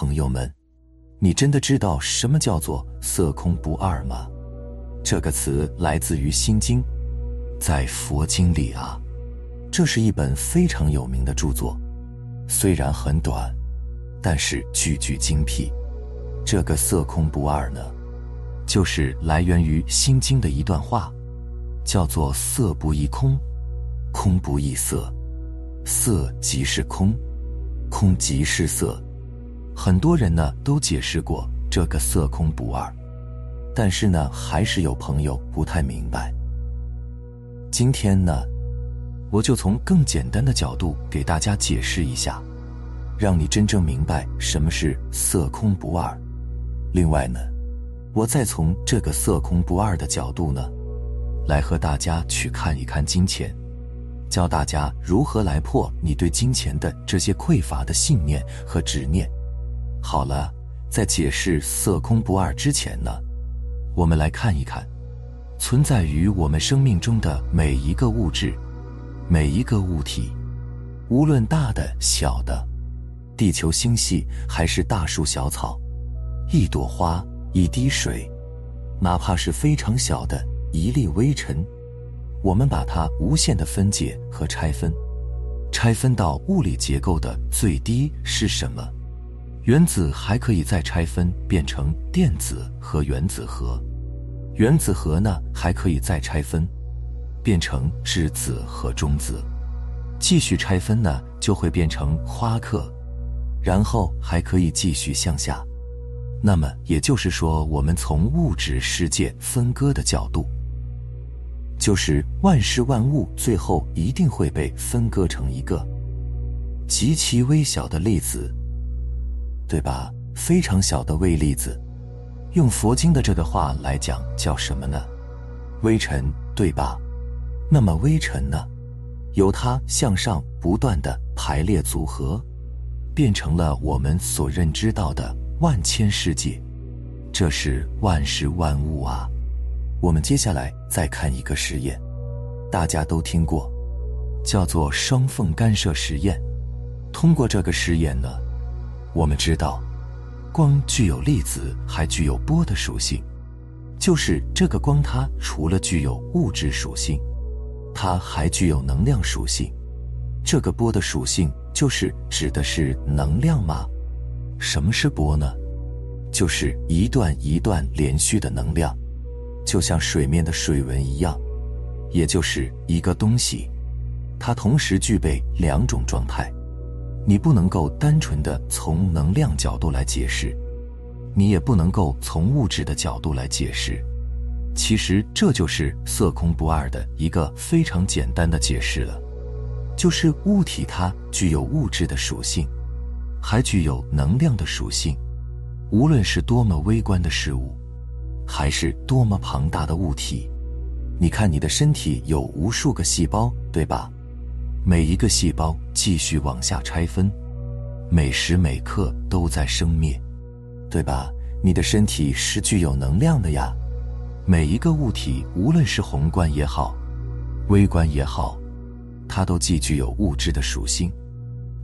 朋友们，你真的知道什么叫做色空不二吗？这个词来自于《心经》，在佛经里啊，这是一本非常有名的著作，虽然很短，但是句句精辟。这个色空不二呢，就是来源于《心经》的一段话，叫做“色不异空，空不异色，色即是空，空即是色”。很多人呢都解释过这个色空不二，但是呢，还是有朋友不太明白。今天呢，我就从更简单的角度给大家解释一下，让你真正明白什么是色空不二。另外呢，我再从这个色空不二的角度呢，来和大家去看一看金钱，教大家如何来破你对金钱的这些匮乏的信念和执念。好了，在解释色空不二之前呢，我们来看一看，存在于我们生命中的每一个物质，每一个物体，无论大的小的，地球星系还是大树小草。一朵花，一滴水，哪怕是非常小的一粒微尘，我们把它无限的分解和拆分，拆分到物理结构的最低是什么？原子还可以再拆分变成电子和原子核，原子核呢还可以再拆分，变成质子和中子，继续拆分呢就会变成夸克，然后还可以继续向下。那么也就是说，我们从物质世界分割的角度，就是万事万物最后一定会被分割成一个。极其微小的粒子，对吧？非常小的微粒子，用佛经的这个话来讲，叫什么呢？微尘，对吧？那么微尘呢，由它向上不断的排列组合，变成了我们所认知到的。万千世界，这是万事万物啊！我们接下来再看一个实验，大家都听过，叫做双缝干涉实验。通过这个实验呢，我们知道，光具有粒子，还具有波的属性。就是这个光，它除了具有物质属性，它还具有能量属性。这个波的属性，就是指的是能量吗？什么是波呢？就是一段一段连续的能量，就像水面的水纹一样，也就是一个东西，它同时具备两种状态。你不能够单纯的从能量角度来解释，你也不能够从物质的角度来解释。其实这就是色空不二的一个非常简单的解释了，就是物体它具有物质的属性。还具有能量的属性，无论是多么微观的事物，还是多么庞大的物体。你看，你的身体有无数个细胞，对吧？每一个细胞继续往下拆分，每时每刻都在生灭，对吧？你的身体是具有能量的呀。每一个物体，无论是宏观也好，微观也好，它都既具有物质的属性。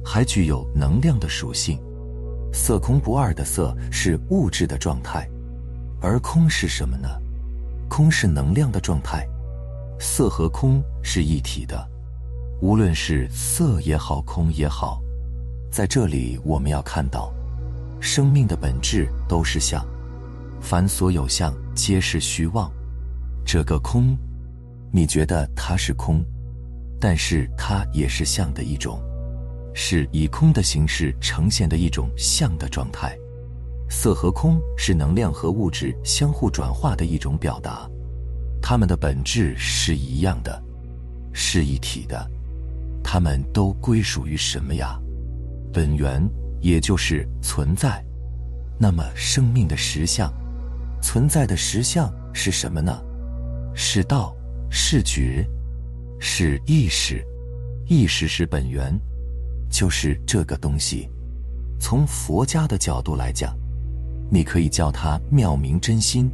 还具有能量的属性，色空不二的色是物质的状态，而空是什么呢？空是能量的状态，色和空是一体的，无论是色也好，空也好，在这里我们要看到，生命的本质都是相，凡所有相皆是虚妄，这个空，你觉得它是空，但是它也是相的一种。是以空的形式呈现的一种相的状态，色和空是能量和物质相互转化的一种表达，它们的本质是一样的，是一体的，它们都归属于什么呀？本源，也就是存在。那么生命的实相，存在的实相是什么呢？是道，是觉，是意识，意识是本源。就是这个东西，从佛家的角度来讲，你可以叫它妙明真心、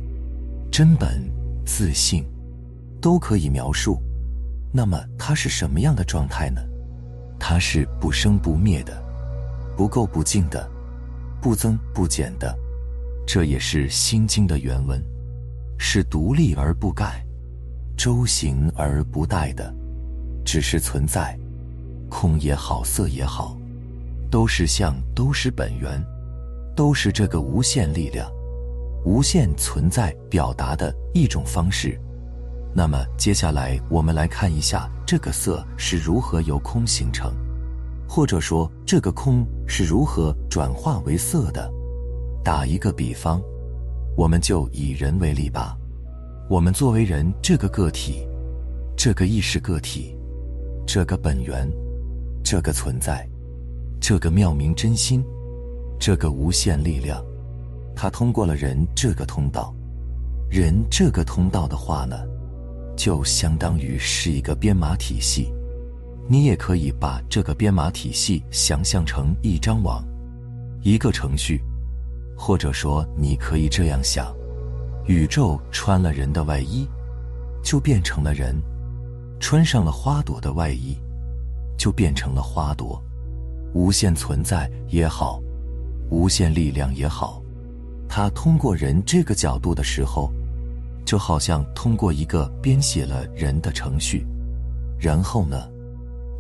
真本、自信，都可以描述。那么它是什么样的状态呢？它是不生不灭的，不垢不净的，不增不减的。这也是《心经》的原文，是独立而不盖，周行而不殆的，只是存在。空也好，色也好，都是相，都是本源，都是这个无限力量、无限存在表达的一种方式。那么，接下来我们来看一下这个色是如何由空形成，或者说这个空是如何转化为色的。打一个比方，我们就以人为例吧。我们作为人这个个体，这个意识个体，这个本源，这个存在，这个妙明真心，这个无限力量，它通过了人这个通道。人这个通道的话呢，就相当于是一个编码体系。你也可以把这个编码体系想象成一张网，一个程序。或者说，你可以这样想：宇宙穿了人的外衣，就变成了人；穿上了花朵的外衣，就变成了花朵。无限存在也好，无限力量也好，它通过人这个角度的时候，就好像通过一个编写了人的程序。然后呢，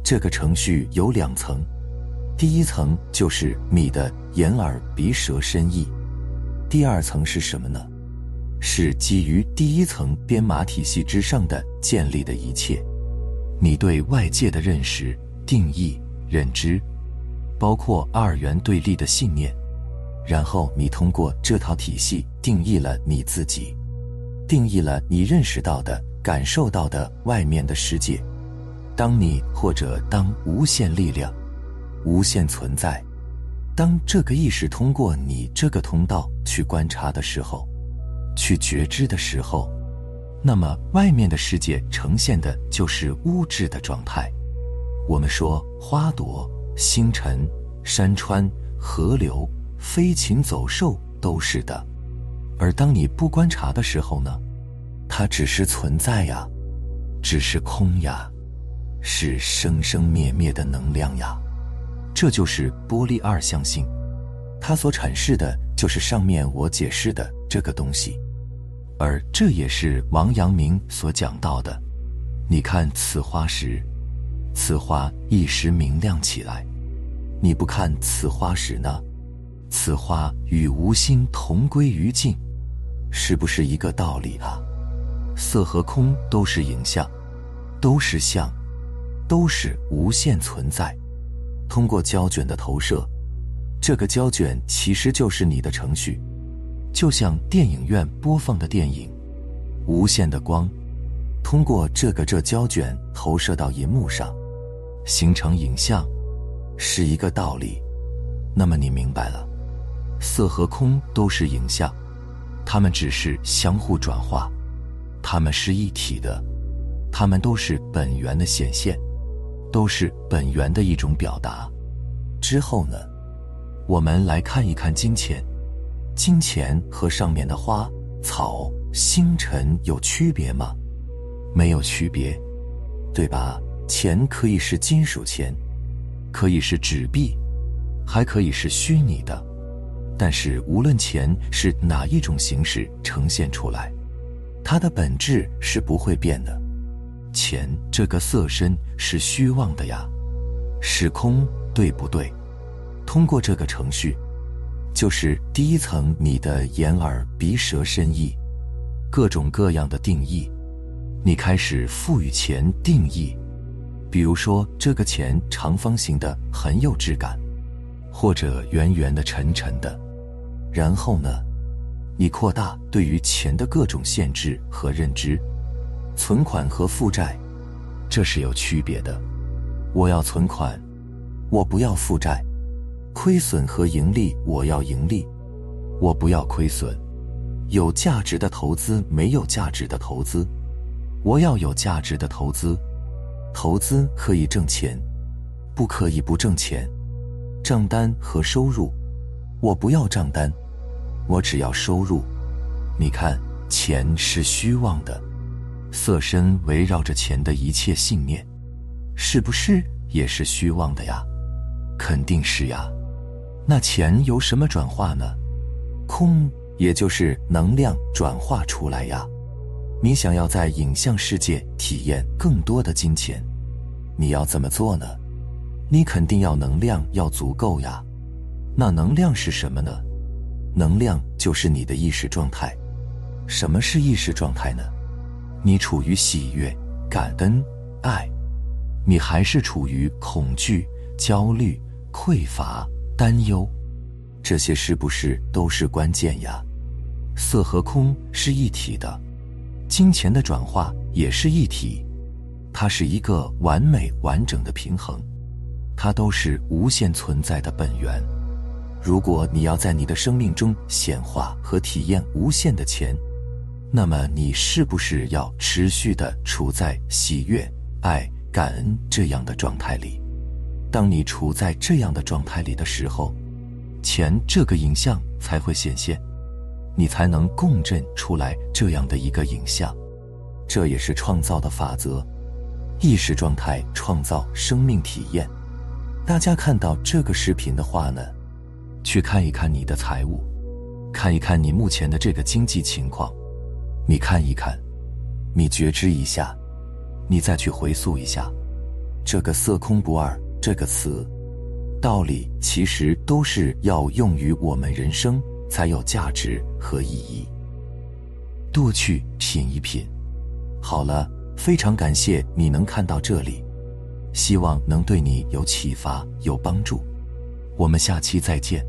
这个程序有两层。第一层就是你的眼耳鼻舌身意，第二层是什么呢？是基于第一层编码体系之上的建立的一切，你对外界的认识、定义、认知，包括二元对立的信念，然后你通过这套体系定义了你自己，定义了你认识到的、感受到的外面的世界。当你或者当无限力量。无限存在。当这个意识通过你这个通道去观察的时候，去觉知的时候，那么外面的世界呈现的就是物质的状态。我们说花朵、星辰、山川、河流、飞禽走兽都是的。而当你不观察的时候呢，它只是存在呀，只是空呀，是生生灭灭的能量呀。这就是波粒二象性，它所阐释的就是上面我解释的这个东西，而这也是王阳明所讲到的。你看此花时，此花一时明亮起来；你不看此花时呢，此花与无心同归于尽，是不是一个道理啊？色和空都是影像，都是相，都是无限存在。通过胶卷的投射，这个胶卷其实就是你的程序，就像电影院播放的电影，无限的光，通过这个这胶卷投射到银幕上，形成影像，是一个道理。那么你明白了，色和空都是影像，它们只是相互转化，它们是一体的，它们都是本源的显现。都是本源的一种表达。之后呢，我们来看一看金钱。金钱和上面的花草星辰有区别吗？没有区别，对吧？钱可以是金属钱，可以是纸币，还可以是虚拟的。但是无论钱是哪一种形式呈现出来，它的本质是不会变的。钱这个色身是虚妄的呀，是空，对不对？通过这个程序，就是第一层你的眼耳鼻舌身意，各种各样的定义，你开始赋予钱定义。比如说，这个钱长方形的很有质感，或者圆圆的沉沉的。然后呢，你扩大对于钱的各种限制和认知。存款和负债，这是有区别的。我要存款，我不要负债；亏损和盈利，我要盈利，我不要亏损。有价值的投资，没有价值的投资，我要有价值的投资。投资可以挣钱，不可以不挣钱。账单和收入，我不要账单，我只要收入。你看，钱是虚妄的。色身围绕着钱的一切信念，是不是也是虚妄的呀？肯定是呀。那钱由什么转化呢？空，也就是能量转化出来呀。你想要在影像世界体验更多的金钱，你要怎么做呢？你肯定要能量要足够呀。那能量是什么呢？能量就是你的意识状态。什么是意识状态呢？你处于喜悦、感恩、爱，你还是处于恐惧、焦虑、匮乏、担忧？这些是不是都是关键呀？色和空是一体的，金钱的转化也是一体，它是一个完美完整的平衡，它都是无限存在的本源。如果你要在你的生命中显化和体验无限的钱，那么你是不是要持续的处在喜悦、爱、感恩这样的状态里？当你处在这样的状态里的时候，钱这个影像才会显现，你才能共振出来这样的一个影像。这也是创造的法则，意识状态创造生命体验。大家看到这个视频的话呢？去看一看你的财务，看一看你目前的这个经济情况，你看一看，你觉知一下，你再去回溯一下，这个“色空不二”这个词，道理其实都是要用于我们人生才有价值和意义。多去品一品。好了，非常感谢你能看到这里，希望能对你有启发、有帮助。我们下期再见。